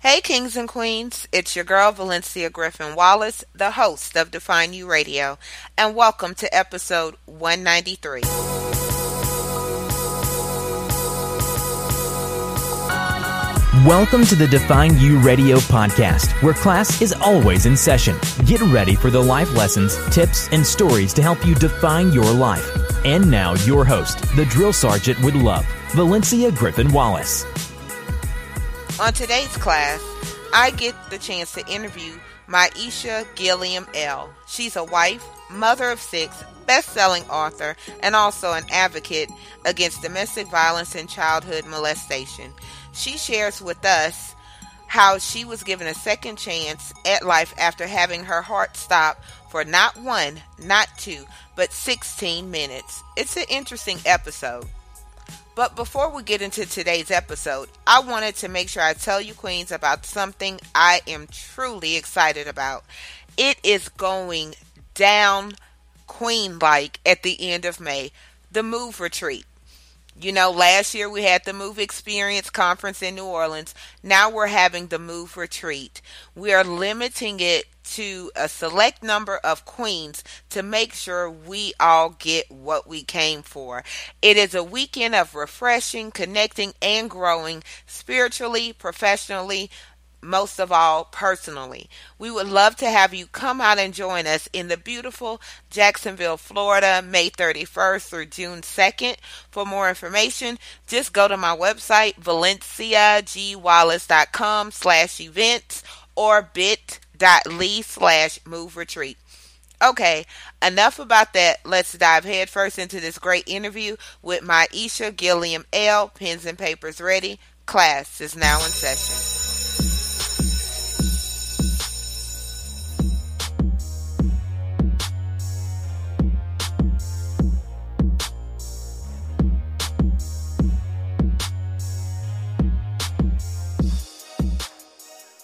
Hey, kings and queens, it's your girl Valencia Griffin Wallace, the host of Define You Radio, and welcome to episode 193. Welcome to the Define You Radio podcast, where class is always in session. Get ready for the life lessons, tips, and stories to help you define your life. And now, your host, the drill sergeant with love, Valencia Griffin Wallace. On today's class, I get the chance to interview Maisha Gilliam L. She's a wife, mother of six, best-selling author, and also an advocate against domestic violence and childhood molestation. She shares with us how she was given a second chance at life after having her heart stop for not one, not two, but 16 minutes. It's an interesting episode. But before we get into today's episode, I wanted to make sure I tell you, Queens, about something I am truly excited about. It is going down Queen like at the end of May, the Move Retreat. You know, last year we had the Move Experience Conference in New Orleans. Now we're having the Move Retreat. We are limiting it to a select number of queens to make sure we all get what we came for. It is a weekend of refreshing, connecting, and growing spiritually, professionally, most of all personally. We would love to have you come out and join us in the beautiful Jacksonville, Florida, May 31st through June 2nd. For more information, just go to my website, valenciagwallace.com slash events or bit.ly slash move retreat. Okay, enough about that. Let's dive headfirst into this great interview with my Miasha Gilliam-El. Pens and papers ready. Class is now in session.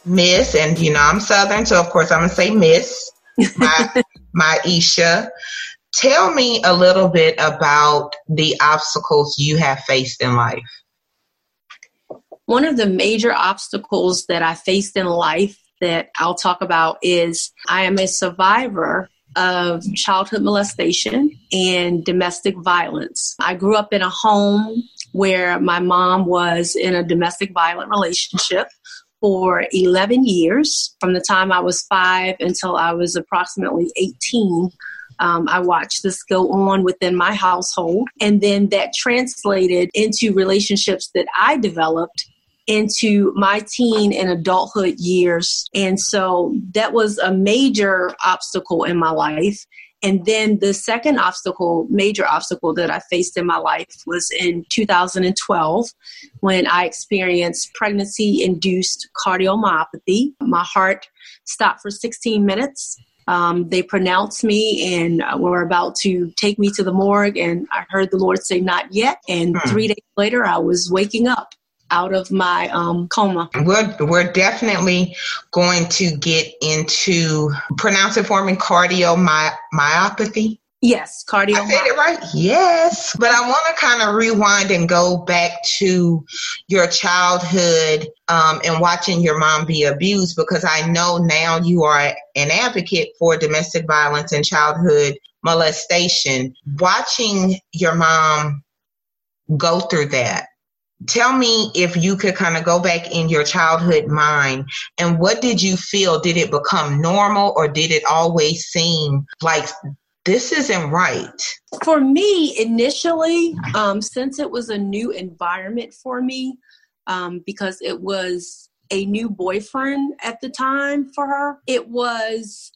Miss, and you know I'm Southern, so of course I'm gonna say Miss, my Miasha. Tell me a little bit about the obstacles you have faced in life. One of the major obstacles that I faced in life that I'll talk about is I am a survivor of childhood molestation and domestic violence. I grew up in a home where my mom was in a domestic violent relationship for 11 years from the time I was five until I was approximately 18. Um, I watched this go on within my household. And then that translated into relationships that I developed into my teen and adulthood years. And so that was a major obstacle in my life. And then the second obstacle, major obstacle that I faced in my life was in 2012 when I experienced pregnancy induced cardiomyopathy. My heart stopped for 16 minutes. Um, they pronounced me and were about to take me to the morgue, and I heard the Lord say, Not yet. And hmm. three days later, I was waking up out of my um, coma. We're, we're definitely going to get into pronounce it for me cardiomyopathy. Yes, cardio. I said it right. Yes, but I want to kind of rewind and go back to your childhood um, and watching your mom be abused because I know now you are an advocate for domestic violence and childhood molestation. Watching your mom go through that tell me if you could kind of go back in your childhood mind and what did you feel? Did it become normal or did it always seem like this isn't right? For me initially um, since it was a new environment for me um, because it was a new boyfriend at the time for her it was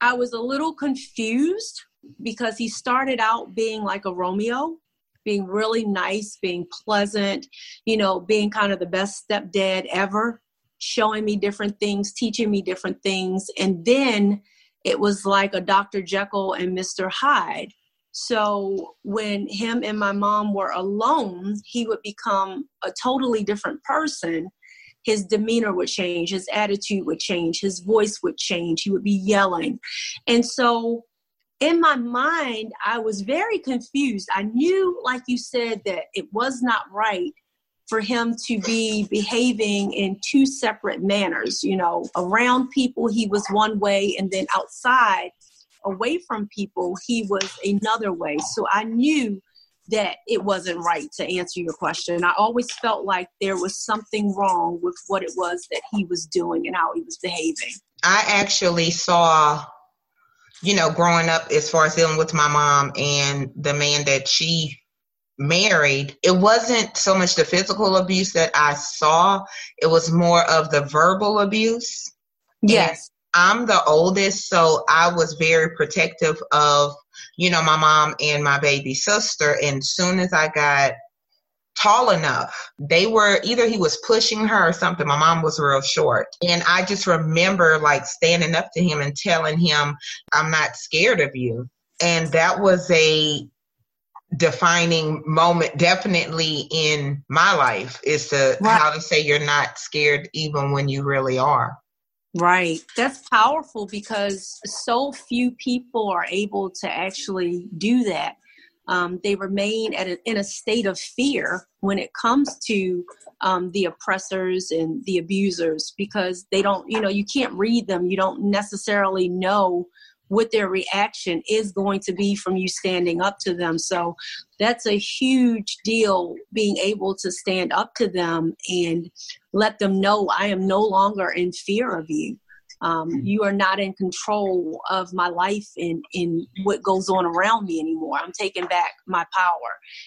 i was a little confused because he started out being like a romeo being really nice, being pleasant, you know, being kind of the best stepdad ever, showing me different things, teaching me different things. And then it was like a Dr. Jekyll and Mr. Hyde. So when him and my mom were alone, he would become a totally different person. His demeanor would change, his attitude would change, his voice would change, he would be yelling. And so in my mind, I was very confused. I knew, like you said, that it was not right, for him to be behaving in two separate manners. You know, around people, he was one way, and then outside, away from people, he was another way. So I knew that it wasn't right to answer your question. I always felt like there was something wrong with what it was that he was doing and how he was behaving. I actually saw, you know, growing up as far as dealing with my mom and the man that she married, it wasn't so much the physical abuse that I saw, it was more of the verbal abuse. Yes. And I'm the oldest, so I was very protective of, you know, my mom and my baby sister. And soon as I got tall enough, they were either he was pushing her or something. My mom was real short. And I just remember like standing up to him and telling him, I'm not scared of you. And that was a defining moment definitely in my life is to right. how to say you're not scared even when you really are right that's powerful because so few people are able to actually do that um, they remain at a, in a state of fear when it comes to um, the oppressors and the abusers because they don't you know you can't read them you don't necessarily know what their reaction is going to be from you standing up to them. So that's a huge deal being able to stand up to them and let them know I am no longer in fear of you. Um, mm-hmm. you are not in control of my life and in what goes on around me anymore. I'm taking back my power.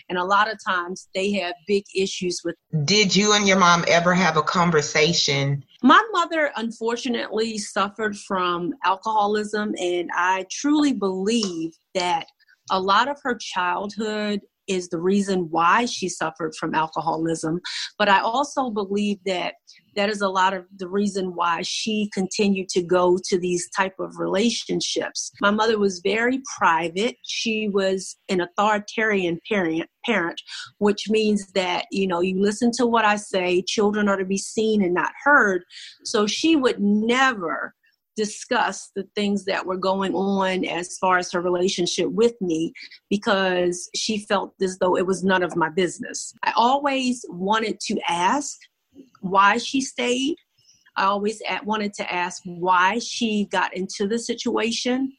And a lot of times they have big issues with. Did you and your mom ever have a conversation? My mother, unfortunately, suffered from alcoholism, and I truly believe that a lot of her childhood is the reason why she suffered from alcoholism. But I also believe that that is a lot of the reason why she continued to go to these type of relationships. My mother was very private. She was an authoritarian parent, parent, which means that, you know, you listen to what I say, children are to be seen and not heard. So she would never discuss the things that were going on as far as her relationship with me because she felt as though it was none of my business. I always wanted to ask why she stayed. I always wanted to ask why she got into the situation,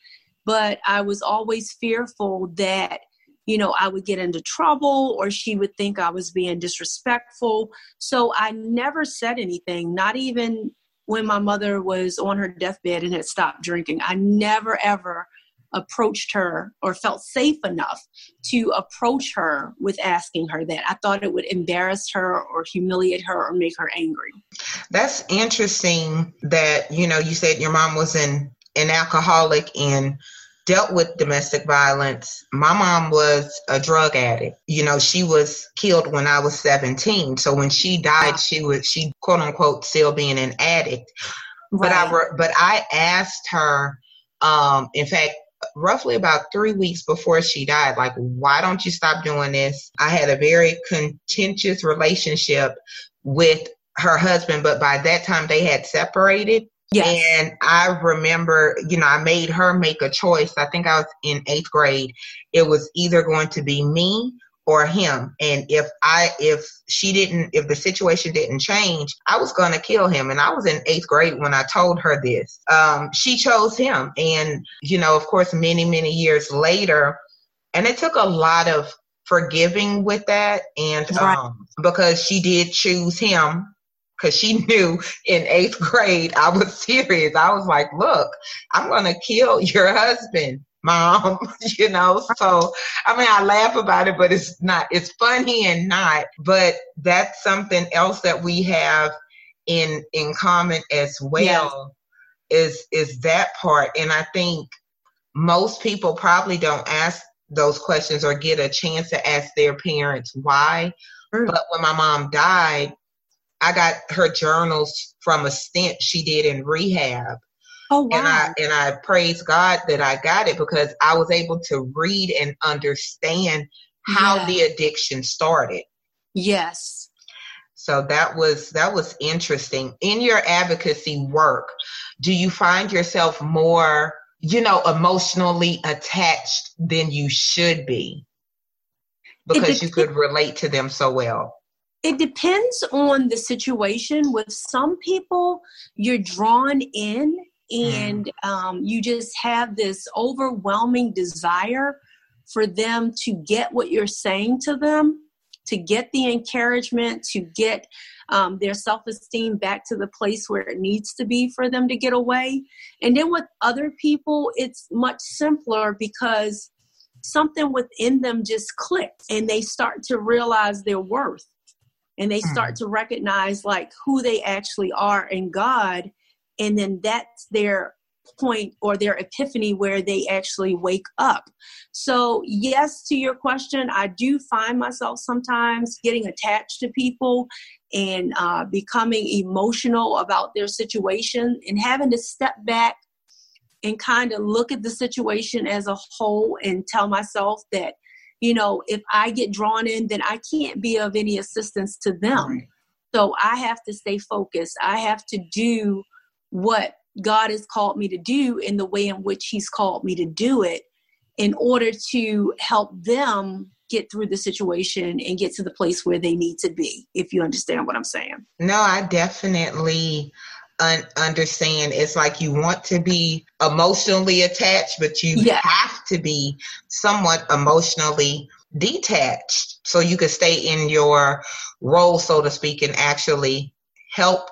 but I was always fearful that you know, I would get into trouble or she would think I was being disrespectful. So I never said anything, not even when my mother was on her deathbed and had stopped drinking. I never ever approached her or felt safe enough to approach her with asking her that. I thought it would embarrass her or humiliate her or make her angry. That's interesting that, you know, you said your mom was an, an alcoholic and dealt with domestic violence. My mom was a drug addict. You know, she was killed when I was 17. So when she died, she was she quote unquote still being an addict. Right. But I but I asked her um in fact roughly about three weeks before she died, like, why don't you stop doing this? I had a very contentious relationship with her husband, but by that time they had separated. Yes. And I remember, you know, I made her make a choice. I think I was in eighth grade. It was either going to be me or him. And if I, if she didn't, if the situation didn't change, I was going to kill him. And I was in eighth grade when I told her this. Um, she chose him. And, you know, of course, many, many years later, and it took a lot of forgiving with that. And right. um, because she did choose him because she knew in eighth grade I was serious. I was like, look, I'm going to kill your husband, mom, you know? So, I mean, I laugh about it, but it's not, it's funny and not, but that's something else that we have in, in common as well is, is that part. And I think most people probably don't ask those questions or get a chance to ask their parents why. Mm. But when my mom died, I got her journals from a stint she did in rehab. Oh wow. And I and I praise God that I got it because I was able to read and understand how yeah. the addiction started. Yes. So that was that was interesting. In your advocacy work, do you find yourself more, you know, emotionally attached than you should be? Because you could relate to them so well It depends on the situation. With some people, you're drawn in and mm. um, you just have this overwhelming desire for them to get what you're saying to them, to get the encouragement, to get um, their self esteem back to the place where it needs to be for them to get away. And then with other people, it's much simpler because something within them just clicks and they start to realize their worth and they start mm. to recognize like who they actually are in God. And then that's their point or their epiphany where they actually wake up. So, yes, to your question, I do find myself sometimes getting attached to people and uh, becoming emotional about their situation and having to step back and kind of look at the situation as a whole and tell myself that, you know, if I get drawn in, then I can't be of any assistance to them. Right. So I have to stay focused. I have to do what God has called me to do in the way in which He's called me to do it in order to help them get through the situation and get to the place where they need to be, if you understand what I'm saying. No, I definitely un- understand. It's like you want to be emotionally attached, but you yeah. have to be somewhat emotionally detached so you can stay in your role, so to speak, and actually help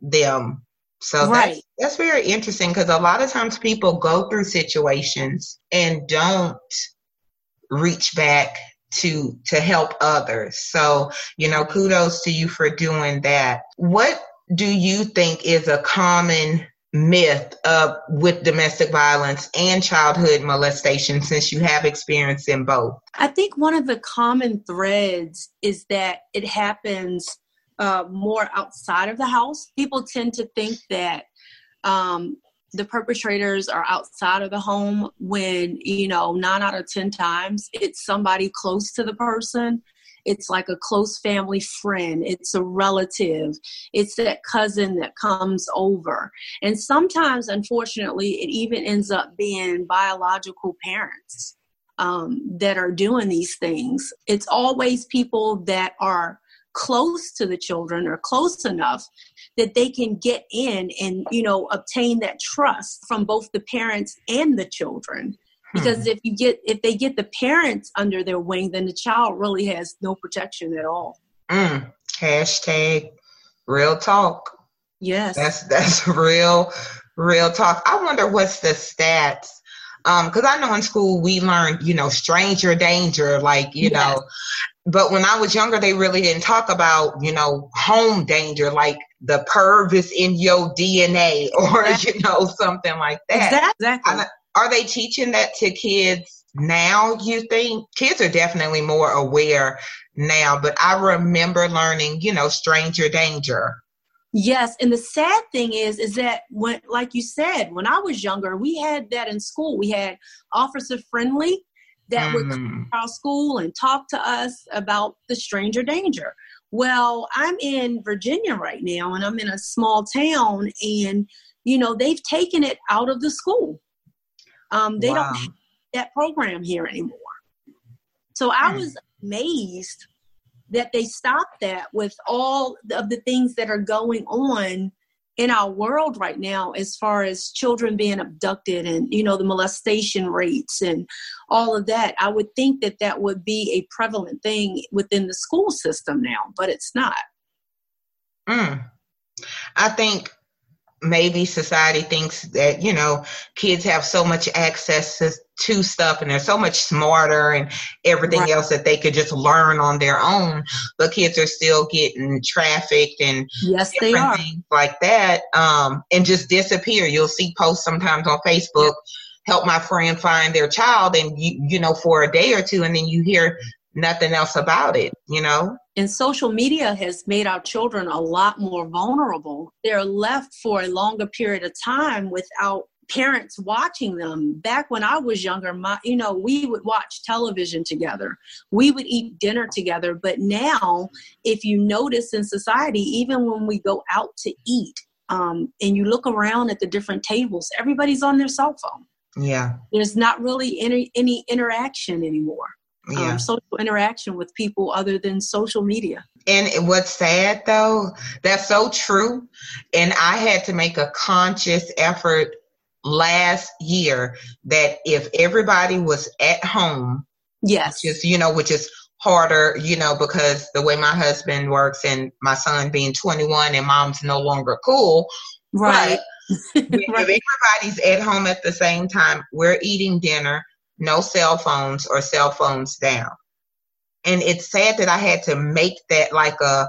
them so right. that's, that's very interesting because a lot of times people go through situations and don't reach back to to help others. So, you know, kudos to you for doing that. What do you think is a common myth uh, with domestic violence and childhood molestation since you have experience in both? I think one of the common threads is that it happens uh, more outside of the house. People tend to think that um, the perpetrators are outside of the home when, you know, nine out of 10 times it's somebody close to the person. It's like a close family friend. It's a relative. It's that cousin that comes over. And sometimes, unfortunately, it even ends up being biological parents um, that are doing these things. It's always people that are close to the children or close enough that they can get in and you know obtain that trust from both the parents and the children because hmm. if you get if they get the parents under their wing then the child really has no protection at all mm. hashtag real talk yes that's that's real real talk i wonder what's the stats because um, I know in school we learned, you know, stranger danger, like you yes. know, but when I was younger, they really didn't talk about, you know, home danger, like the perv is in your DNA or, you know, something like that. Exactly. Are they teaching that to kids now, you think? Kids are definitely more aware now, but I remember learning, you know, stranger danger. Yes, and the sad thing is, is that when, like you said, when I was younger, we had that in school. We had officer friendly, that mm. would come to our school and talk to us about the stranger danger. Well, I'm in Virginia right now and I'm in a small town and you know they've taken it out of the school. Um, they wow. don't have that program here anymore. So I mm. was amazed that they stopped that with all of the things that are going on in our world right now as far as children being abducted and you know the molestation rates and all of that i would think that that would be a prevalent thing within the school system now but it's not mm. i think maybe society thinks that you know kids have so much access to, to stuff and they're so much smarter and everything right. else that they could just learn on their own but kids are still getting trafficked and yes they are things like that um, and just disappear you'll see posts sometimes on facebook help my friend find their child and you you know for a day or two and then you hear nothing else about it you know? And social media has made our children a lot more vulnerable. They're left for a longer period of time without parents watching them. Back when i was younger my you know we would watch television together. We would eat dinner together. But now if you notice in society even when we go out to eat um, and you look around at the different tables everybody's on their cell phone. Yeah. There's not really any any interaction anymore yeah. um, social interaction with people other than social media. And what's sad though, that's so true. And I had to make a conscious effort last year that if everybody was at home, yes, just you know, which is harder, you know, because the way my husband works and my son being 21 and mom's no longer cool. Right. right. If everybody's at home at the same time, we're eating dinner, no cell phones or cell phones down. And it's sad that I had to make that like a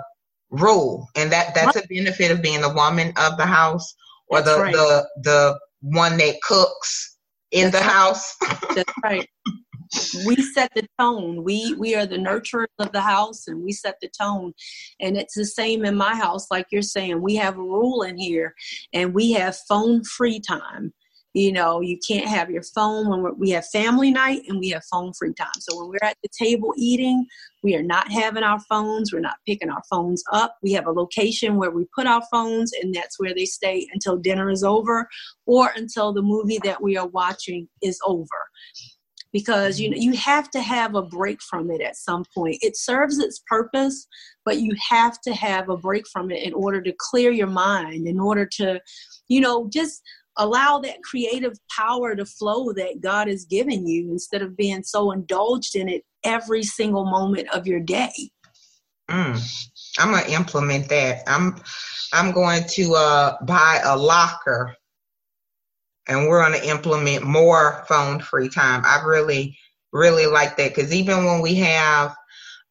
rule. And that that's a benefit of being the woman of the house or the, right. the the one that cooks in that's the right. house. that's right we set the tone. We we are the nurturers of the house, and we set the tone. And it's the same in my house, like you're saying. We have a rule in here, and we have phone free time. You know, you can't have your phone when we have family night, and we have phone free time. So when we're at the table eating, we are not having our phones. We're not picking our phones up. We have a location where we put our phones, and that's where they stay until dinner is over or until the movie that we are watching is over because you know you have to have a break from it at some point it serves its purpose but you have to have a break from it in order to clear your mind in order to you know just allow that creative power to flow that god has given you instead of being so indulged in it every single moment of your day mm, i'm gonna implement that i'm i'm going to uh buy a locker and we're going to implement more phone free time. I really, really like that because even when we have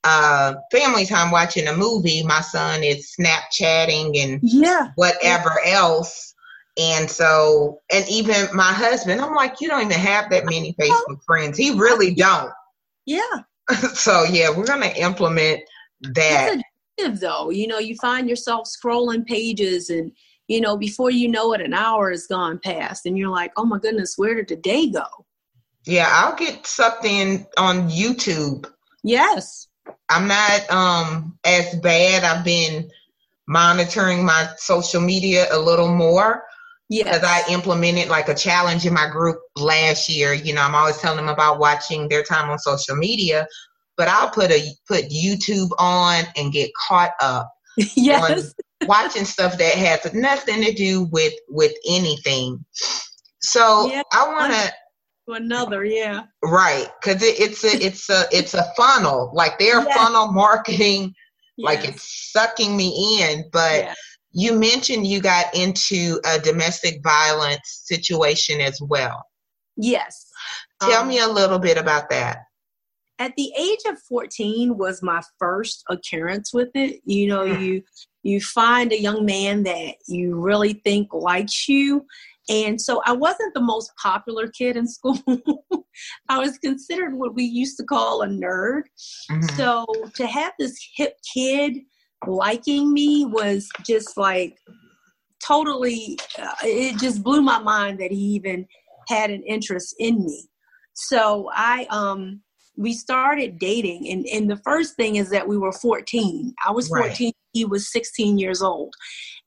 uh, family time watching a movie, my son is Snapchatting and yeah. whatever yeah. else. And so, and even my husband, I'm like, you don't even have that many Facebook friends. He really don't. Yeah. so yeah, we're gonna implement that. It's though, you know, you find yourself scrolling pages and you know, before you know it, an hour has gone past, and you're like, oh my goodness, where did the day go? Yeah, I'll get sucked in on YouTube. Yes. I'm not um as bad. I've been monitoring my social media a little more. Yeah. Because I implemented like a challenge in my group last year. You know, I'm always telling them about watching their time on social media, but I'll put a put YouTube on and get caught up. yes watching stuff that has nothing to do with with anything. So yeah, I want to another, yeah, right, because it, it's a it's a it's a funnel. Like they're yes. funnel marketing, yes. like it's sucking me in. But yes. You mentioned you got into a domestic violence situation as well. Yes. Tell um, me a little bit about that at the age of 14 was my first occurrence with it you know hmm. you you find a young man that you really think likes you and so i wasn't the most popular kid in school i was considered what we used to call a nerd mm-hmm. so to have this hip kid liking me was just like totally uh, it just blew my mind that he even had an interest in me. So i um we started dating and, and the first thing is that we were 14 i was 14 right. he was 16 years old.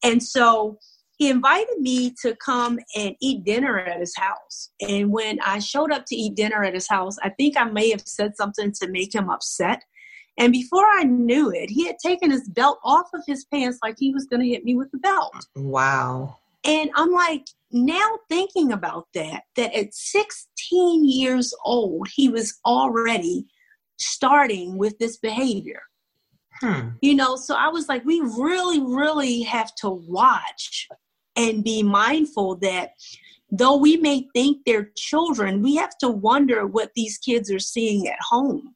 And so he invited me to come and eat dinner at his house. And when i showed up to eat dinner at his house i think i may have said something to make him upset and before i knew it he had taken his belt off of his pants like he was going to hit me with the belt wow and i'm like now thinking about that, that at 16 years old, he was already starting with this behavior. Hmm. You know, so I was like, we really, really have to watch and be mindful that though we may think they're children, we have to wonder what these kids are seeing at home.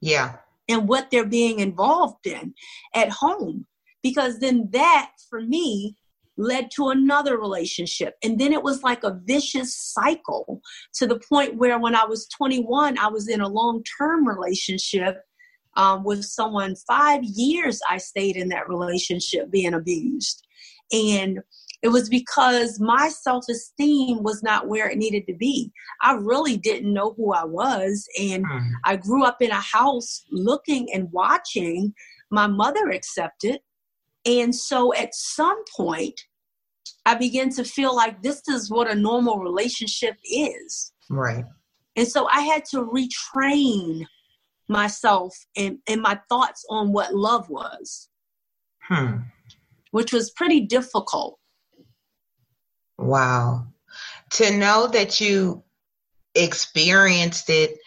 Yeah. And what they're being involved in at home. Because then that, for me, led to another relationship. And then it was like a vicious cycle to the point where when I was 21, I was in a long term relationship um, with someone. Five years I stayed in that relationship being abused. And it was because my self esteem was not where it needed to be. I really didn't know who I was. And mm. I grew up in a house looking and watching my mother accept it and so at some point, I began to feel like this is what a normal relationship is. Right. And so I had to retrain myself and, and my thoughts on what love was. Hmm. Which was pretty difficult. Wow. To know that you experienced it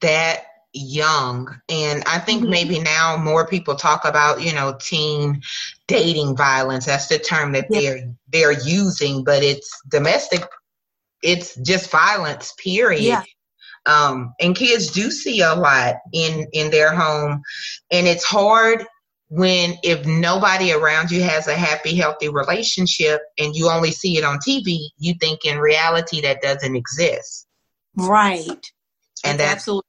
that young and i think mm-hmm. maybe now more people talk about you know teen dating violence that's the term that yeah. they're they're using but it's domestic it's just violence period yeah. um and kids do see a lot in in their home and it's hard when if nobody around you has a happy healthy relationship and you only see it on tv you think in reality that doesn't exist right and that's absolutely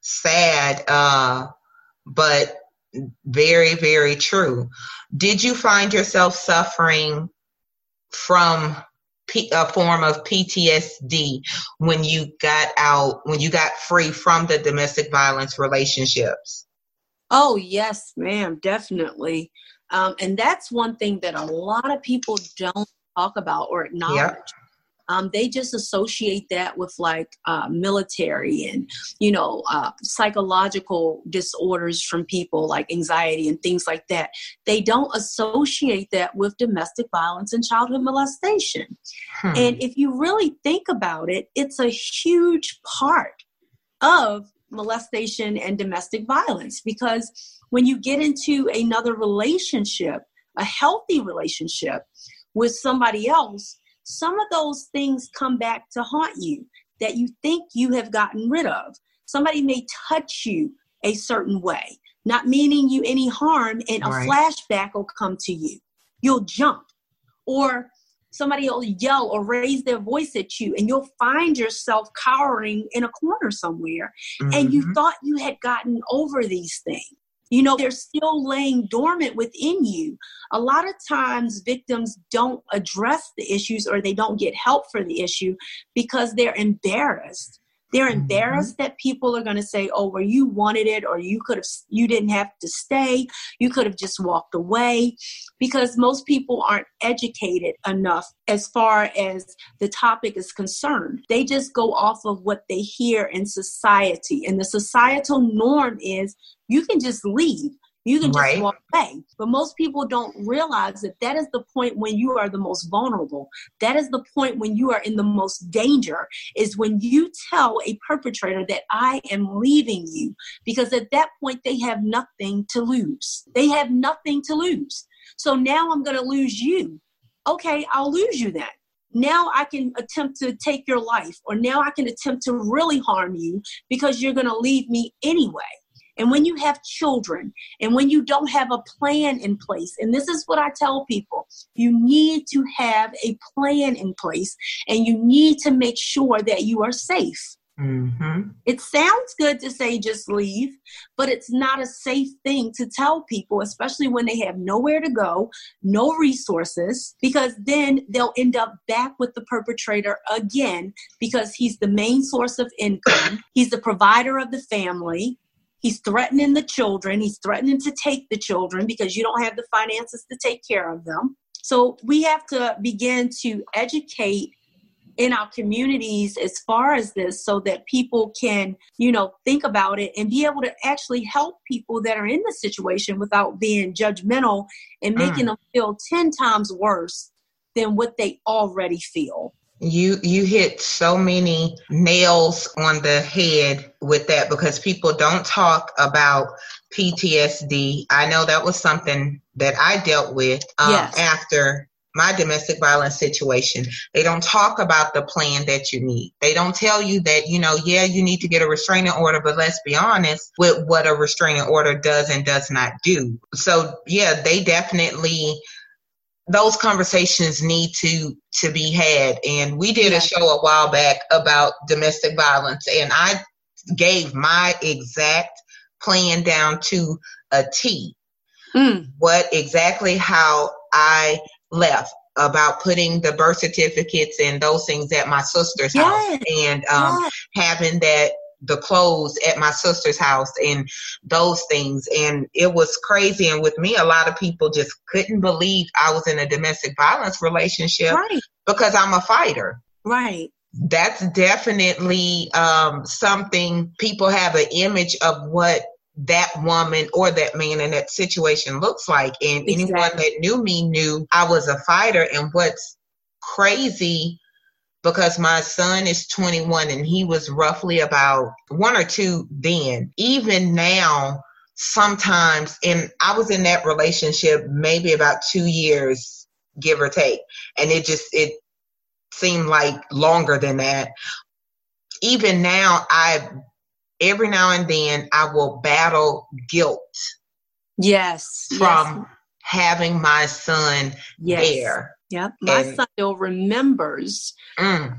sad, uh, but very, very true. Did you find yourself suffering from P- a form of PTSD when you got out, when you got free from the domestic violence relationships? Oh, yes, ma'am, definitely. Um, and that's one thing that a lot of people don't talk about or acknowledge. Yep um, they just associate that with like uh, military and you know uh, psychological disorders from people like anxiety and things like that they don't associate that with domestic violence and childhood molestation hmm. and if you really think about it it's a huge part of molestation and domestic violence because when you get into another relationship a healthy relationship with somebody else some of those things come back to haunt you that you think you have gotten rid of. Somebody may touch you a certain way, not meaning you any harm, and a flashback will come to you. You'll jump, or somebody will yell or raise their voice at you, and you'll find yourself cowering in a corner somewhere. Mm-hmm. And you mm-hmm. thought you had gotten over these things. You know, they're still laying dormant within you. A lot of times, victims don't address the issues or they don't get help for the issue because they're embarrassed. They're mm-hmm. embarrassed mm-hmm. that people are going to say, "Oh, well, you wanted it, or you could have, you didn't have to stay. You could have just walked away," because most people aren't educated enough as far as the topic is concerned. They just go off of what they hear in society, and the societal norm is you can just leave. You can just right. walk away. But most people don't realize that that is the point when you are the most vulnerable. That is the point when you are in the most danger, is when you tell a perpetrator that I am leaving you. Because at that point, they have nothing to lose. They have nothing to lose. So now I'm going to lose you. Okay, I'll lose you then now I can attempt to take your life, or now I can attempt to really harm you because you're going to leave me anyway. And when you have children and when you don't have a plan in place, and this is what I tell people you need to have a plan in place and you need to make sure that you are safe. Mm-hmm. It sounds good to say just leave, but it's not a safe thing to tell people, especially when they have nowhere to go, no resources, because then they'll end up back with the perpetrator again because he's the main source of income, he's the provider of the family, He's threatening the children. He's threatening to take the children because you don't have the finances to take care of them. So we have to begin to educate in our communities as far as this so that people can, you know, think about it and be able to actually help people that are in the situation without being judgmental and making mm. them feel 10 times worse than what they already feel. You you hit so many nails on the head with that because people don't talk about PTSD. I know that was something that I dealt with um, yes. after my domestic violence situation. They don't talk about the plan that you need. They don't tell you that, you know, yeah, you need to get a restraining order, but let's be honest with what a restraining order does and does not do. So, yeah, they definitely those conversations need to to be had and we did a show a while back about domestic violence and i gave my exact plan down to a t mm. what exactly how i left about putting the birth certificates and those things at my sister's yes. house and um, yes. having that the clothes at my sister's house and those things. And it was crazy. And with me, a lot of people just couldn't believe I was in a domestic violence relationship right. because I'm a fighter. Right. that's definitely um, something people have an image of what that woman or that man in that situation looks like. And exactly. anyone that knew me knew I was a fighter. And what's crazy because my son is 21 and he was roughly about one or two then. Even now, sometimes, and I was in that relationship maybe about two years, give or take, and it just it seemed like longer than that. Even now, I every now and then I will battle guilt. Yes. From yes. having my son yes. there Yep. My and, son still remembers mm.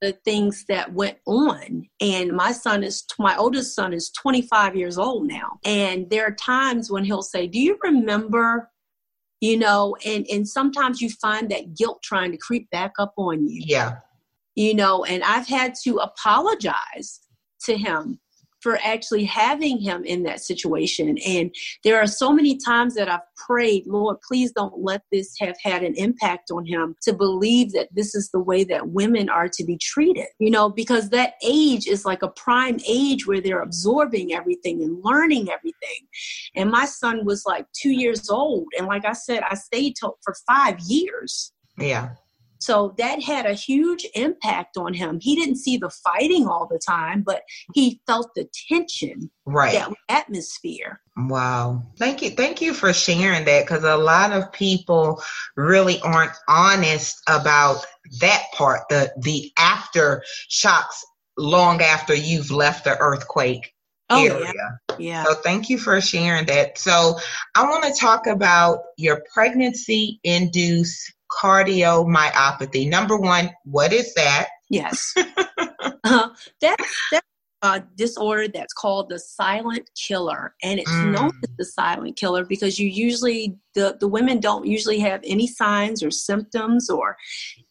the things that went on. And my son is, my oldest son is 25 years old now. And there are times when he'll say, Do you remember? You know, and, and sometimes you find that guilt trying to creep back up on you. Yeah. You know, and I've had to apologize to him for actually having him in that situation. And there are so many times that I've prayed, Lord, please don't let this have had an impact on him to believe that this is the way that women are to be treated, you know, because that age is like a prime age where they're absorbing everything and learning everything. And my son was like two years old. And like I said, I stayed to, for five years. Yeah. So that had a huge impact on him. He didn't see the fighting all the time, but he felt the tension, right? That atmosphere. Wow. Thank you. Thank you for sharing that because a lot of people really aren't honest about that part, the the after shocks long after you've left the earthquake oh, area. Yeah. yeah. So thank you for sharing that. So I want to talk about your pregnancy induced cardiomyopathy. Number one, what is that? Yes. uh, that's, that's a disorder that's called the silent killer. And it's mm. known as the silent killer because you usually, the, the women don't usually have any signs or symptoms or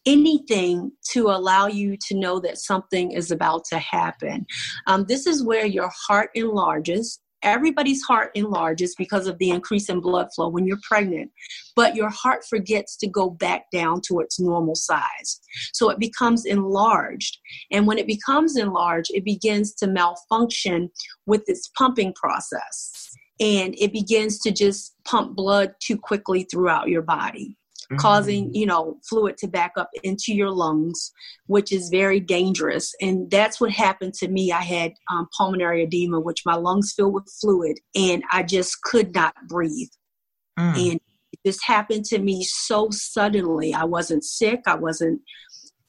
anything to allow you to know that something is about to happen. Um, this is where your heart enlarges everybody's heart enlarges because of the increase in blood flow when you're pregnant, but your heart forgets to go back down to its normal size. So it becomes enlarged. And when it becomes enlarged, it begins to malfunction with its pumping process. And it begins to just pump blood too quickly throughout your body mm-hmm. causing you know fluid to back up into your lungs which is very dangerous and that's what happened to me i had um, pulmonary edema which my lungs filled with fluid and i just could not breathe mm. and this happened to me so suddenly i wasn't sick i wasn't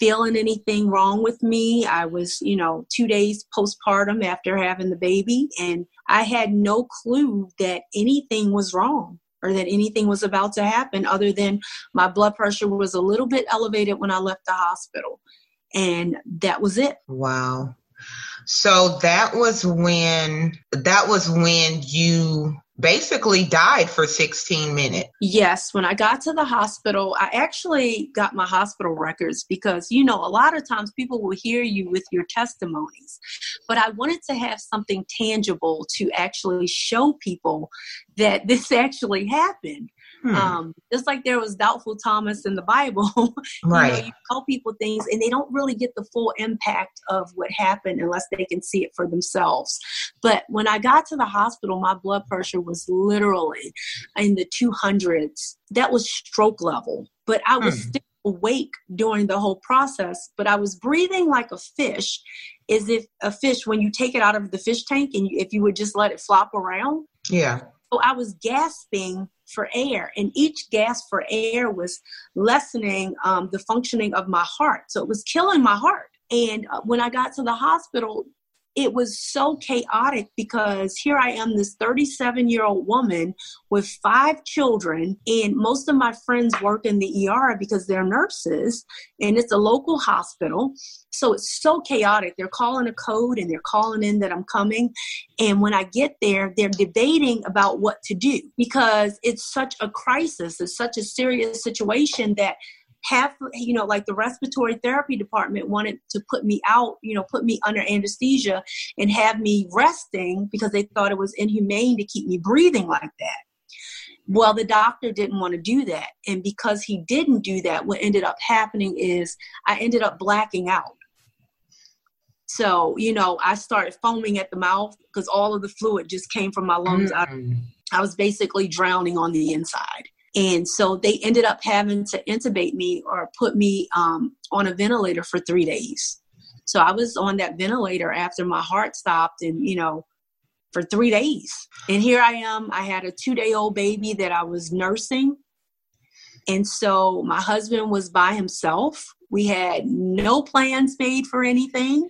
feeling anything wrong with me. I was, you know, two days postpartum after having the baby, and I had no clue that anything was wrong or that anything was about to happen other than my blood pressure was a little bit elevated when I left the hospital. And that was it. Wow. So that was when that was when you basically died for 16 minutes. Yes, when I got to the hospital, I actually got my hospital records because, you know, a lot of times people will hear you with your testimonies, but I wanted to have something tangible to actually show people that this actually happened. Hmm. Um, just like there was doubtful Thomas in the Bible, right? Know, you tell people things and they don't really get the full impact of what happened unless they can see it for themselves. But when I got to the hospital, my blood pressure was literally in the 200s. That was stroke level, but I was hmm. still awake during the whole process, but I was breathing like a fish, as if a fish, when you take it out of the fish tank and you, if you would just let it flop around. Yeah. So I was gasping for air, and each gasp for air was lessening um, the functioning of my heart. So it was killing my heart. And uh, when I got to the hospital, it was so chaotic because here I am, this 37 year old woman with five children, and most of my friends work in the ER because they're nurses, and it's a local hospital. So it's so chaotic. They're calling a code and they're calling in that I'm coming. And when I get there, they're debating about what to do because it's such a crisis, it's such a serious situation that half you know like the respiratory therapy department wanted to put me out you know put me under anesthesia and have me resting because they thought it was inhumane to keep me breathing like that well the doctor didn't want to do that and because he didn't do that what ended up happening is i ended up blacking out So, you know, I started foaming at the mouth because all of the fluid just came from my lungs. Mm-hmm. I, I was basically drowning on the inside. And so they ended up having to intubate me or put me um, on a ventilator for three days. So I was on that ventilator after my heart stopped and, you know, for three days. And here I am. I had a two day old baby that I was nursing. And so my husband was by himself. We had no plans made for anything.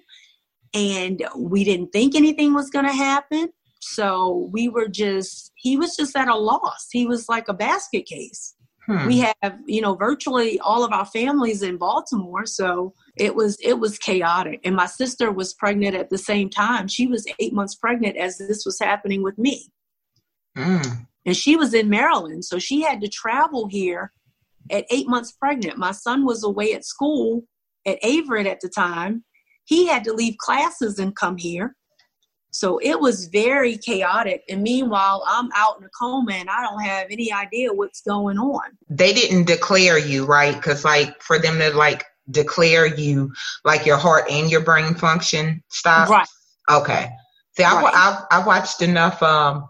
And we didn't think anything was going to happen. So we were just, he was just at a loss. He was like a basket case. Hmm. We have, you know, virtually all of our families in Baltimore, so it was it was chaotic. And my sister was pregnant at the same time. She was eight months pregnant as this was happening with me. Hmm. And she was in Maryland, so she had to travel here at eight months pregnant. My son was away at school at Averett at the time. He had to leave classes and come here. So it was very chaotic. And meanwhile, I'm out in a coma and I don't have any idea what's going on. They didn't declare you, right? Because, like, for them to, like, declare you, like, your heart and your brain function stop. Right. Okay. See, I, right. I, I watched enough um,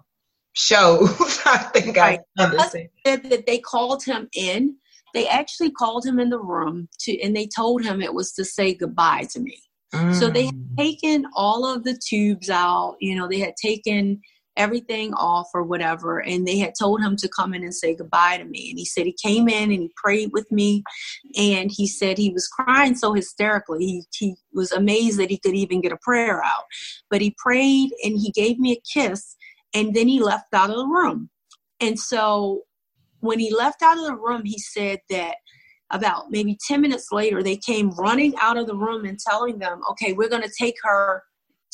shows. I think right. I understand. Said that they called him in. They actually called him in the room to, and they told him it was to say goodbye to me. So they had mm. taken all of the tubes out, you know, they had taken everything off or whatever, and they had told him to come in and say goodbye to me. And he said he came in and he prayed with me, and he said he was crying so hysterically. He, he was amazed that he could even get a prayer out. But he prayed and he gave me a kiss, and then he left out of the room. And so when he left out of the room, he said that about maybe 10 minutes later, they came running out of the room and telling them, okay, we're going to take her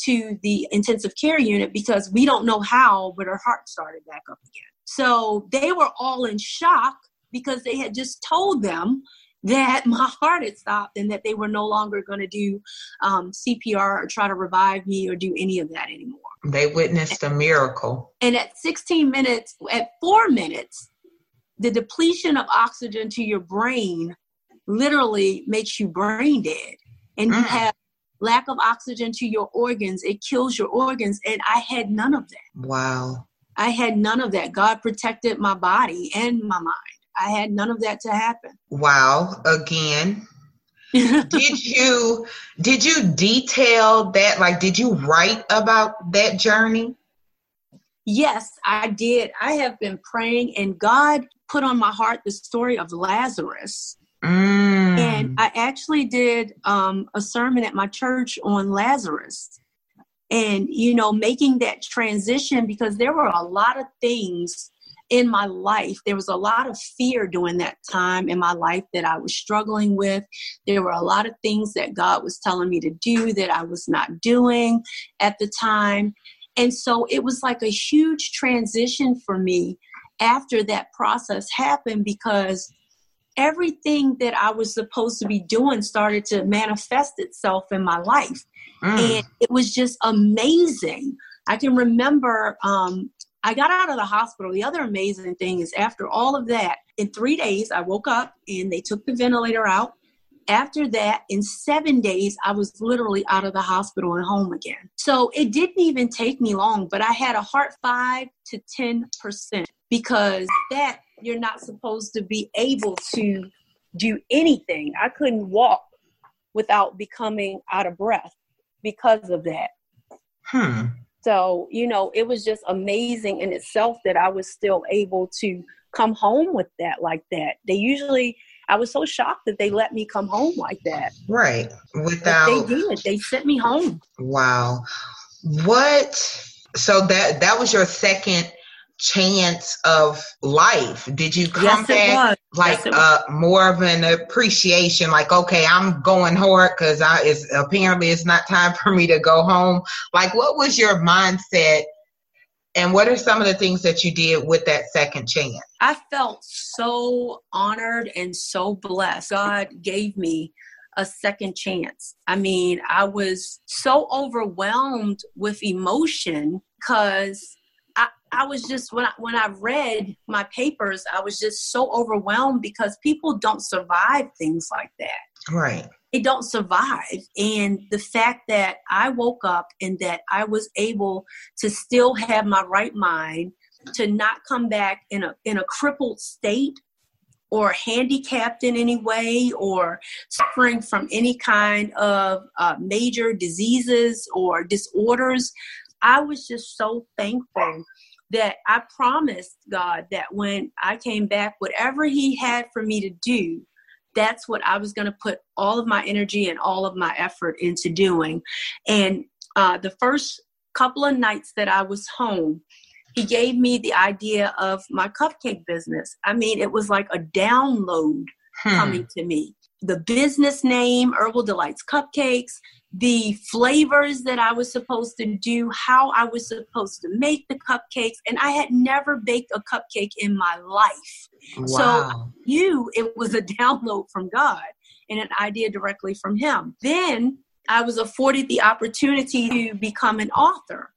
to the intensive care unit because we don't know how, but her heart started back up again. So they were all in shock because they had just told them that my heart had stopped and that they were no longer going to do um, CPR or try to revive me or do any of that anymore. They witnessed a miracle. And at 16 minutes, at four minutes, the depletion of oxygen to your brain literally makes you brain dead. And you mm. have lack of oxygen to your organs, it kills your organs. And I had none of that. Wow. I had none of that. God protected my body and my mind. I had none of that to happen. Wow. Again. did you did you detail that like did you write about that journey yes i did i have been praying and god put on my heart the story of Lazarus. Mm. And I actually did um, a sermon at my church on Lazarus. And, you know, making that transition because there were a lot of things in my life. There was a lot of fear during that time in my life that I was struggling with. There were a lot of things that God was telling me to do that I was not doing at the time. And so it was like a huge transition for me after that process happened because everything that I was supposed to be doing started to manifest itself in my life. Mm. And it was just amazing. I can remember um, I got out of the hospital. The other amazing thing is, after all of that, in three days, I woke up and they took the ventilator out. After that, in seven days, I was literally out of the hospital and home again. So it didn't even take me long, but I had a heart five to 10% because that you're not supposed to be able to do anything. I couldn't walk without becoming out of breath because of that. Hmm. So, you know, it was just amazing in itself that I was still able to come home with that like that. They usually I was so shocked that they let me come home like that. Right. Without but they did. They sent me home. Wow. What so that that was your second chance of life did you come yes, back like yes, uh more of an appreciation like okay i'm going hard because i is apparently it's not time for me to go home like what was your mindset and what are some of the things that you did with that second chance i felt so honored and so blessed god gave me a second chance i mean i was so overwhelmed with emotion because I, I was just when I, when I read my papers, I was just so overwhelmed because people don't survive things like that. Right. They don't survive. And the fact that I woke up and that I was able to still have my right mind, to not come back in a in a crippled state or handicapped in any way or suffering from any kind of uh, major diseases or disorders. I was just so thankful that I promised God that when I came back, whatever He had for me to do, that's what I was going to put all of my energy and all of my effort into doing. And uh, the first couple of nights that I was home, he gave me the idea of my cupcake business. I mean, it was like a download hmm. coming to me. The business name, Herbal Delitz Cupcakes, the flavors that I was supposed to do, how I was supposed to make the cupcakes, and I had never baked a cupcake in my life. Wow. So you, it was a download from God and an idea directly from Him. Then I was afforded the opportunity to become an author.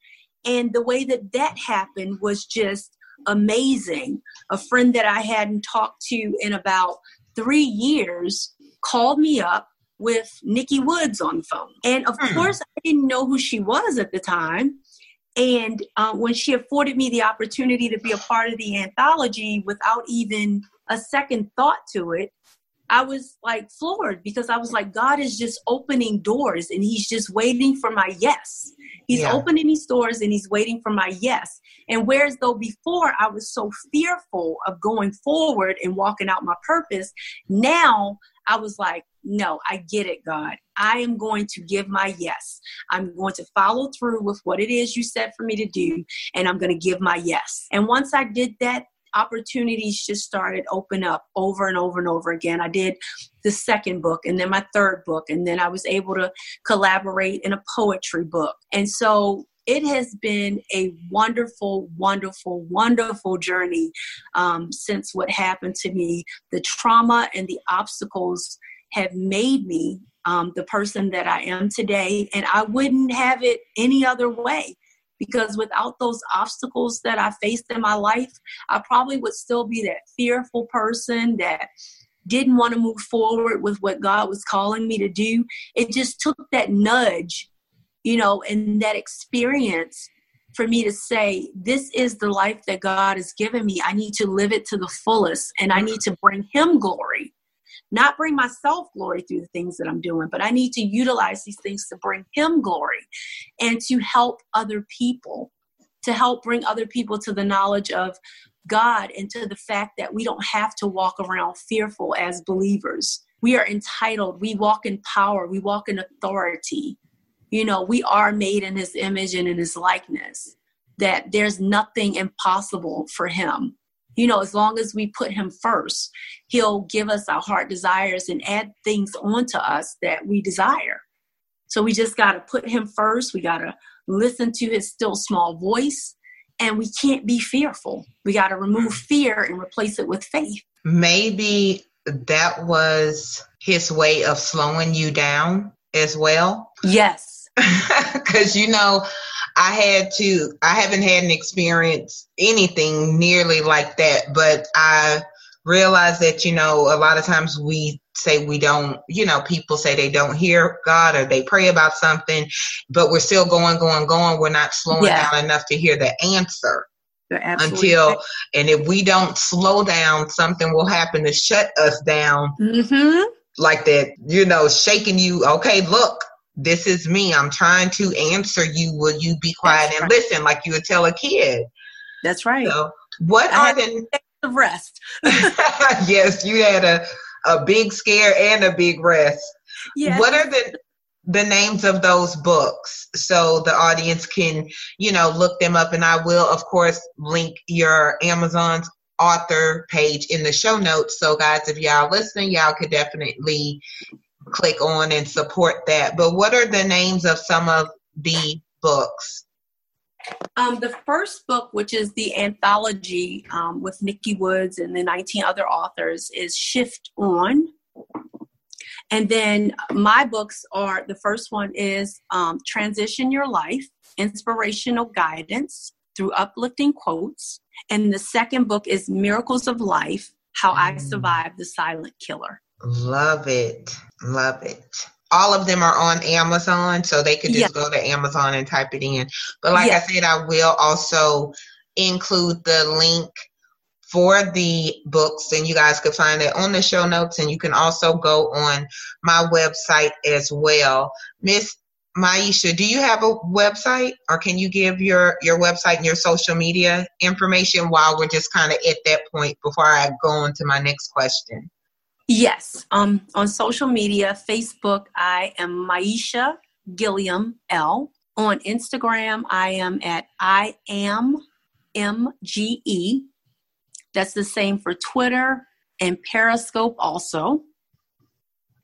And the way that that happened was just amazing. A friend that I hadn't talked to in about three years called me up with Nikki Woods on the phone. And of hmm. course, I didn't know who she was at the time. And uh, when she afforded me the opportunity to be a part of the anthology without even a second thought to it, I was like floored because I was like, God is just opening doors and He's just waiting for my yes. He's yeah. opening these doors and He's waiting for my yes. And whereas though before I was so fearful of going forward and walking out my purpose, now I was like, no, I get it, God. I am going to give my yes. I'm going to follow through with what it is you said for me to do, and I'm going to give my yes. And once I did that, opportunities just started open up over and over and over again. I did the second book and then my third book, and then I was able to collaborate in a poetry book. And so it has been a wonderful, wonderful, wonderful journey um, since what happened to me. The trauma and the obstacles have made me um, the person that I am today, and I wouldn't have it any other way. Because without those obstacles that I faced in my life, I probably would still be that fearful person that didn't want to move forward with what God was calling me to do. It just took that nudge, you know, and that experience for me to say, This is the life that God has given me. I need to live it to the fullest and I need to bring Him glory not bring myself glory through the things that I'm doing, but I need to utilize these things to bring Him glory and to help other people, to help bring other people to the knowledge of God and to the fact that we don't have to walk around fearful as believers. We are entitled, we walk in power, we walk in authority. You know, we are made in His image and in His likeness, that there's nothing impossible for Him you know, as long as we put him first, he'll give us our heart desires and add things onto us that we desire. So we just got to put him first. We got to listen to his still small voice and we can't be fearful. We got to remove fear and replace it with faith. Maybe that was his way of slowing you down as well. Yes. Because, you know, I had to, I haven't had an experience anything nearly like that, but I realize that, you know, a lot of times we say we don't, you know, people say they don't hear God or they pray about something, but we're still going, going, going. We're not slowing yeah. down enough to hear the answer. Until, right. and if we don't slow down, something will happen to shut us down. Mm-hmm. Like that, you know, shaking you. Okay, look, this is me. I'm trying to answer you. Will you be quiet That's and right. listen like you would tell a kid? That's right. So, what I are the rest? yes, you had a a big scare and a big rest. Yes. What are the the names of those books so the audience can you know look them up and i will of course link your amazon's author page in the show notes so guys if y'all listening y'all could definitely click on and support that. But what are the names of some of the books? Um, the first book, which is the anthology um, with Nikki Woods and the 19 other authors, is Shift On. And then my books are the first one is um, Transition Your Life Inspirational Guidance through Uplifting Quotes. And the second book is Miracles of Life How I mm. Survived the Silent Killer. Love it. Love it. All of them are on Amazon, so they could just Yeah. go to Amazon and type it in. But like Yeah. I said, I will also include the link for the books, and you guys could find it on the show notes. And you can also go on my website as well. Miss Miasha, do you have a website, or can you give your your website and your social media information while we're just kind of at that point before I go on to my next question? Yes. Um, on social media, Facebook, I am Maisha Gilliam L. On Instagram, I am at I am MGE. That's the same for Twitter and Periscope also.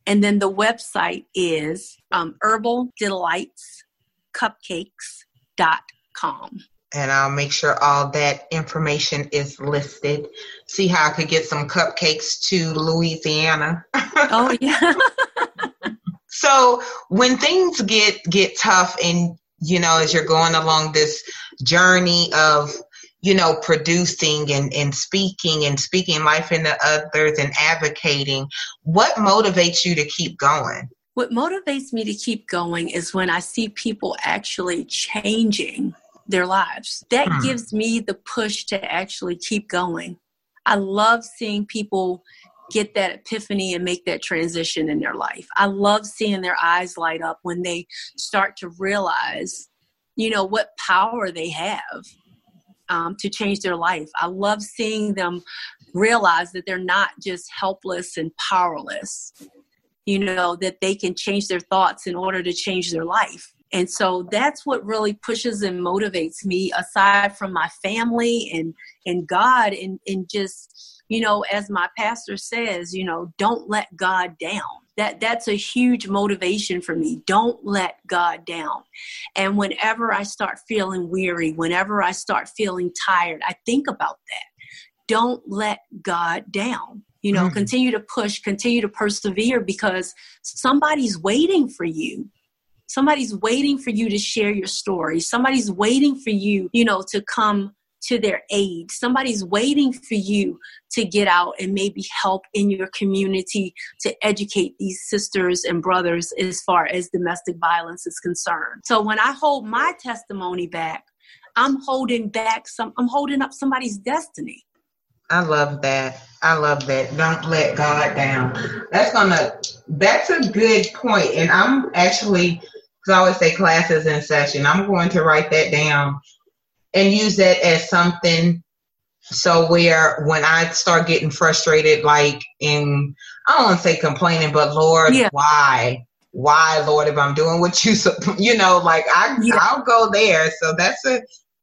And then the website is um, herbaldelights.cupcakes.com. and I'll make sure all that information is listed. See how I could get some cupcakes to Louisiana. Oh, yeah. So when things get get tough and you know as you're going along this journey of you know producing and, and speaking and speaking life into others and advocating, what motivates you to keep going? What motivates me to keep going is when I see people actually changing their lives. That Hmm. gives me the push to actually keep going. I love seeing people get that epiphany and make that transition in their life. I love seeing their eyes light up when they start to realize, you know, what power they have um, to change their life. I love seeing them realize that they're not just helpless and powerless you know that they can change their thoughts in order to change their life and so that's what really pushes and motivates me aside from my family and and god and and just you know as my pastor says you know don't let god down. That that's a huge motivation for me. Don't let god down. And whenever i start feeling weary whenever i start feeling tired i think about that. Don't let god down. You know Mhm. continue to push continue to persevere because somebody's waiting for you somebody's waiting for you to share your story. Somebody's waiting for you you know to come to their aid. Somebody's waiting for you to get out and maybe help in your community to educate these sisters and brothers as far as domestic violence is concerned. So when i hold my testimony back i'm holding back some i'm holding up somebody's destiny I love that. I love that. Don't let God down. That's gonna. That's a good point, and I'm actually because I always say classes in session. I'm going to write that down and use that as something. So where when I start getting frustrated, like in I don't want to say complaining, but Lord, Yeah. why? Why, Lord, if I'm doing what you, you know, like I, Yeah. I'll go there. So that's a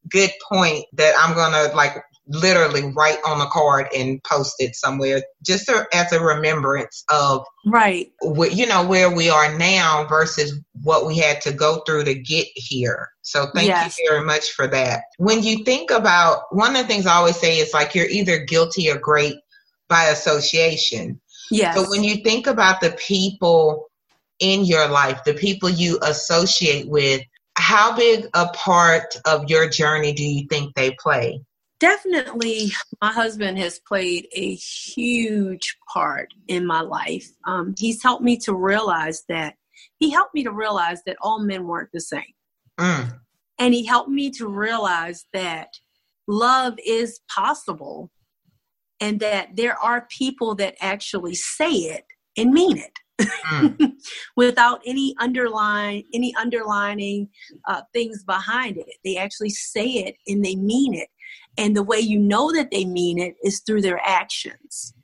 good point that I'm gonna like literally write on a card and post it somewhere just to, as a remembrance of right. wh- you know where we are now versus what we had to go through to get here. So thank Yes. you very much for that. When you think about one of the things i always say is like you're either guilty or great by association. Yes. So when you think about the people in your life the people you associate with how big a part of your journey do you think they play definitely my husband has played a huge part in my life. Um, he's helped me to realize that he helped me to realize that all men weren't the same. Mm, and he helped me to realize that love is possible and that there are people that actually say it and mean it. Mm, without any underline any underlining uh, things behind it. They actually say it and they mean it and the way you know that they mean it is through their actions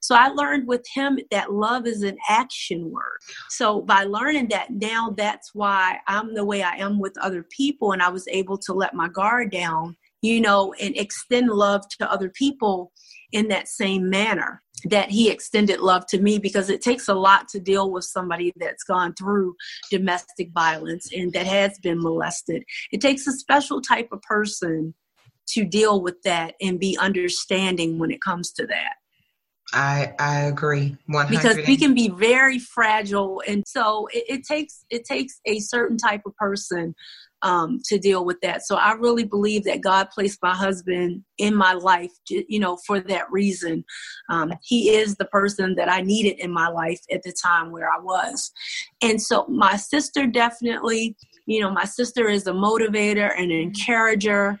so i learned with him that love is an action word so by learning that now that's why i'm the way i am with other people and i was able to let my guard down you know and extend love to other people in that same manner that he extended love to me because it takes a lot to deal with somebody that's gone through domestic violence and that has been molested. It takes a special type of person to deal with that and be understanding when it comes to that I I agree. One because we can be very fragile and so it, it takes it takes a certain type of person um, to deal with that. So I really believe that God placed my husband in my life, you know, for that reason. Um, he is the person that I needed in my life at the time where I was. And so my sister definitely, you know, my sister is a motivator and an encourager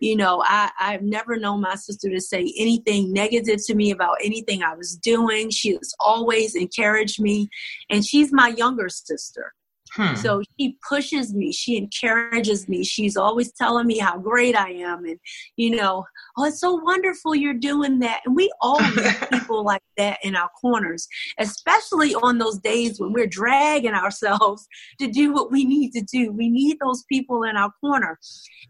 you know I, i've never known my sister to say anything negative to me about anything i was doing. She has always encouraged me and she's my younger sister Hmm. So she pushes me, she encourages me. She's always telling me how great I am and you know, oh it's so wonderful you're doing that. And we all need people like that in our corners, especially on those days when we're dragging ourselves to do what we need to do. We need those people in our corner.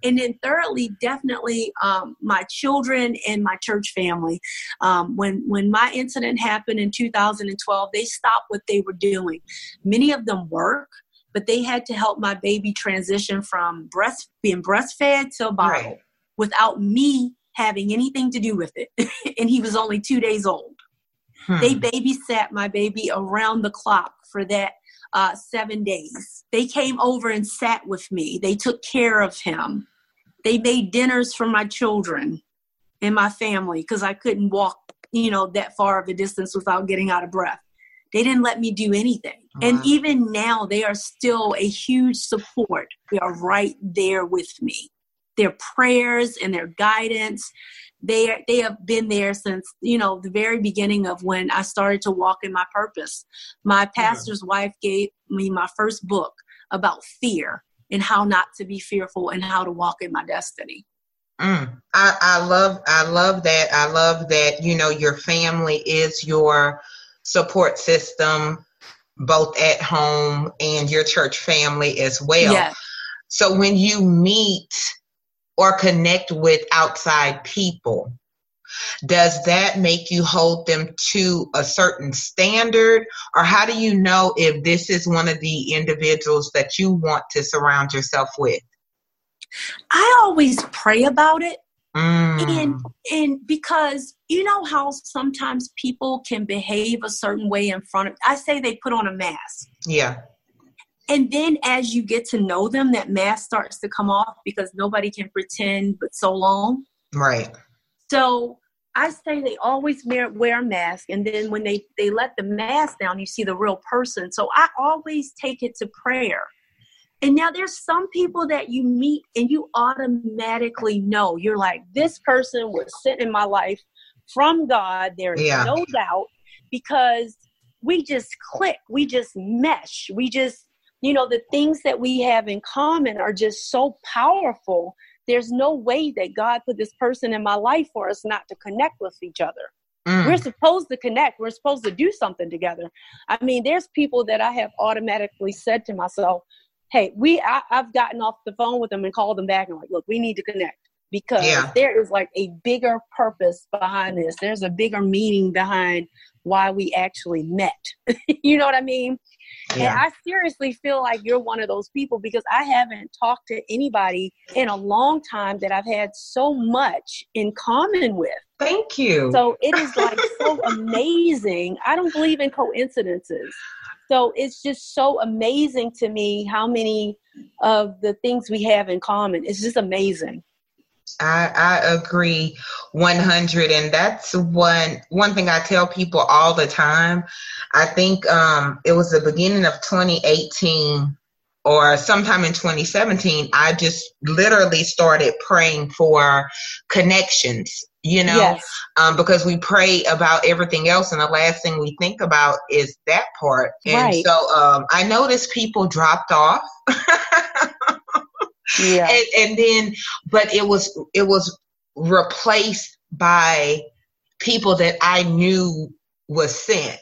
And then thirdly, definitely um, my children and my church family. Um, when when my incident happened in 2012, they stopped what they were doing. Many of them work but they had to help my baby transition from breast being breastfed to a bottle right. without me having anything to do with it. and he was only two days old. Hmm. They babysat my baby around the clock for that uh, seven days. They came over and sat with me. They took care of him. They made dinners for my children and my family because I couldn't walk, you know, that far of a distance without getting out of breath. They didn't let me do anything. And even now, they are still a huge support. They are right there with me. Their prayers and their guidance, they they have been there since you know the very beginning of when I started to walk in my purpose. My pastor's yeah. wife gave me my first book about fear and how not to be fearful and how to walk in my destiny. Mm. I, I love I love that. I love that you know your family is your support system both at home and your church family as well. Yes. So when you meet or connect with outside people, does that make you hold them to a certain standard or how do you know if this is one of the individuals that you want to surround yourself with i always pray about it Mm. And and because you know how sometimes people can behave a certain way in front of I say they put on a mask. Yeah. And then as you get to know them, that mask starts to come off because nobody can pretend but so long. Right. So I say they always wear, wear a mask, and then when they, they let the mask down, you see the real person. So I always take it to prayer. And now there's some people that you meet and you automatically know. You're like, this person was sent in my life from God. There is yeah. no doubt because we just click, we just mesh, we just, you know, the things that we have in common are just so powerful. There's no way that God put this person in my life for us not to connect with each other. Mm. We're supposed to connect. We're supposed to do something together. I mean, there's people that I have automatically said to myself, hey, we I, have gotten off the phone with them and called them back and like, look, we need to connect because yeah. there is like a bigger purpose behind this. There's a bigger meaning behind why we actually met. you know what I mean? Yeah. And I seriously feel like you're one of those people because I haven't talked to anybody in a long time that I've had so much in common with. Thank you. So it is like so amazing. I don't believe in coincidences. So it's just so amazing to me how many of the things we have in common. It's just amazing. I, I agree 100 and that's one one thing I tell people all the time. I think um, it was the beginning of 2018 or sometime in 2017 I just literally started praying for connections you know yes. um, because we pray about everything else and the last thing we think about is that part and right. so um, i noticed people dropped off yeah. and, and then but it was it was replaced by people that i knew was sent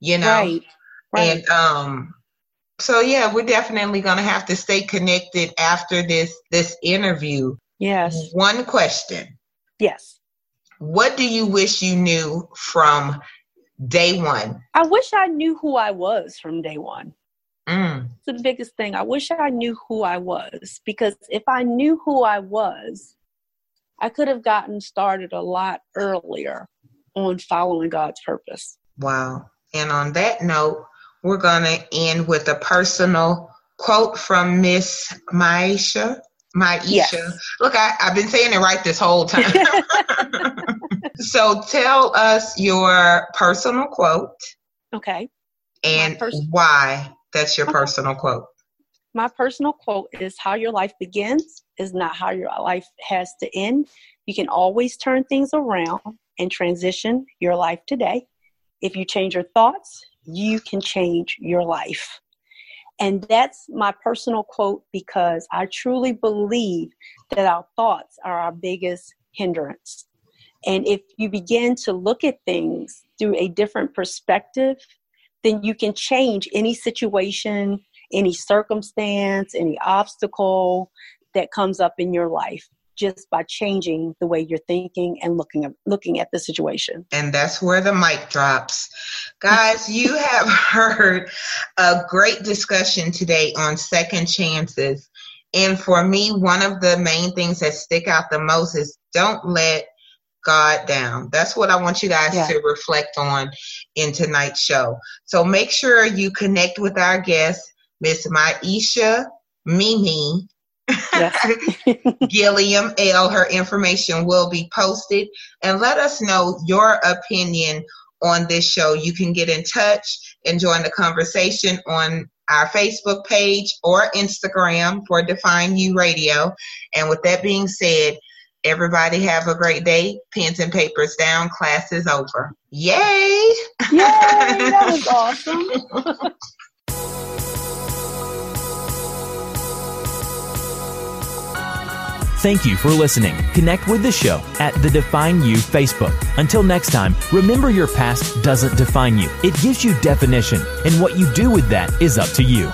you know right. Right. and um so yeah we're definitely gonna have to stay connected after this this interview yes one question yes what do you wish you knew from day one? I wish I knew who I was from day one. Mm. It's the biggest thing. I wish I knew who I was because if I knew who I was, I could have gotten started a lot earlier on following God's purpose. Wow. And on that note, we're going to end with a personal quote from Miss Miasha. Miasha. Yes. Look, I, I've been saying it right this whole time. so tell us your personal quote. Okay. And pers- why that's your okay. personal quote. My personal quote is How your life begins is not how your life has to end. You can always turn things around and transition your life today. If you change your thoughts, you can change your life. And that's my personal quote because I truly believe that our thoughts are our biggest hindrance. And if you begin to look at things through a different perspective, then you can change any situation, any circumstance, any obstacle that comes up in your life just by changing the way you're thinking and looking at, looking at the situation. And that's where the mic drops. Guys, you have heard a great discussion today on second chances. And for me, one of the main things that stick out the most is don't let God down. That's what I want you guys yeah. to reflect on in tonight's show. So make sure you connect with our guest, Miss Miasha Mimi Gilliam-El. Her information will be posted. And let us know your opinion on this show. You can get in touch and join the conversation on our Facebook page or Instagram for Define You Radio. And with that being said, everybody have a great day. Pens and papers down. Class is over. Yay! Yay! That was awesome. Thank you for listening. Connect with the show at the Define You Facebook. Until next time, remember your past doesn't define you. It gives you definition, and what you do with that is up to you.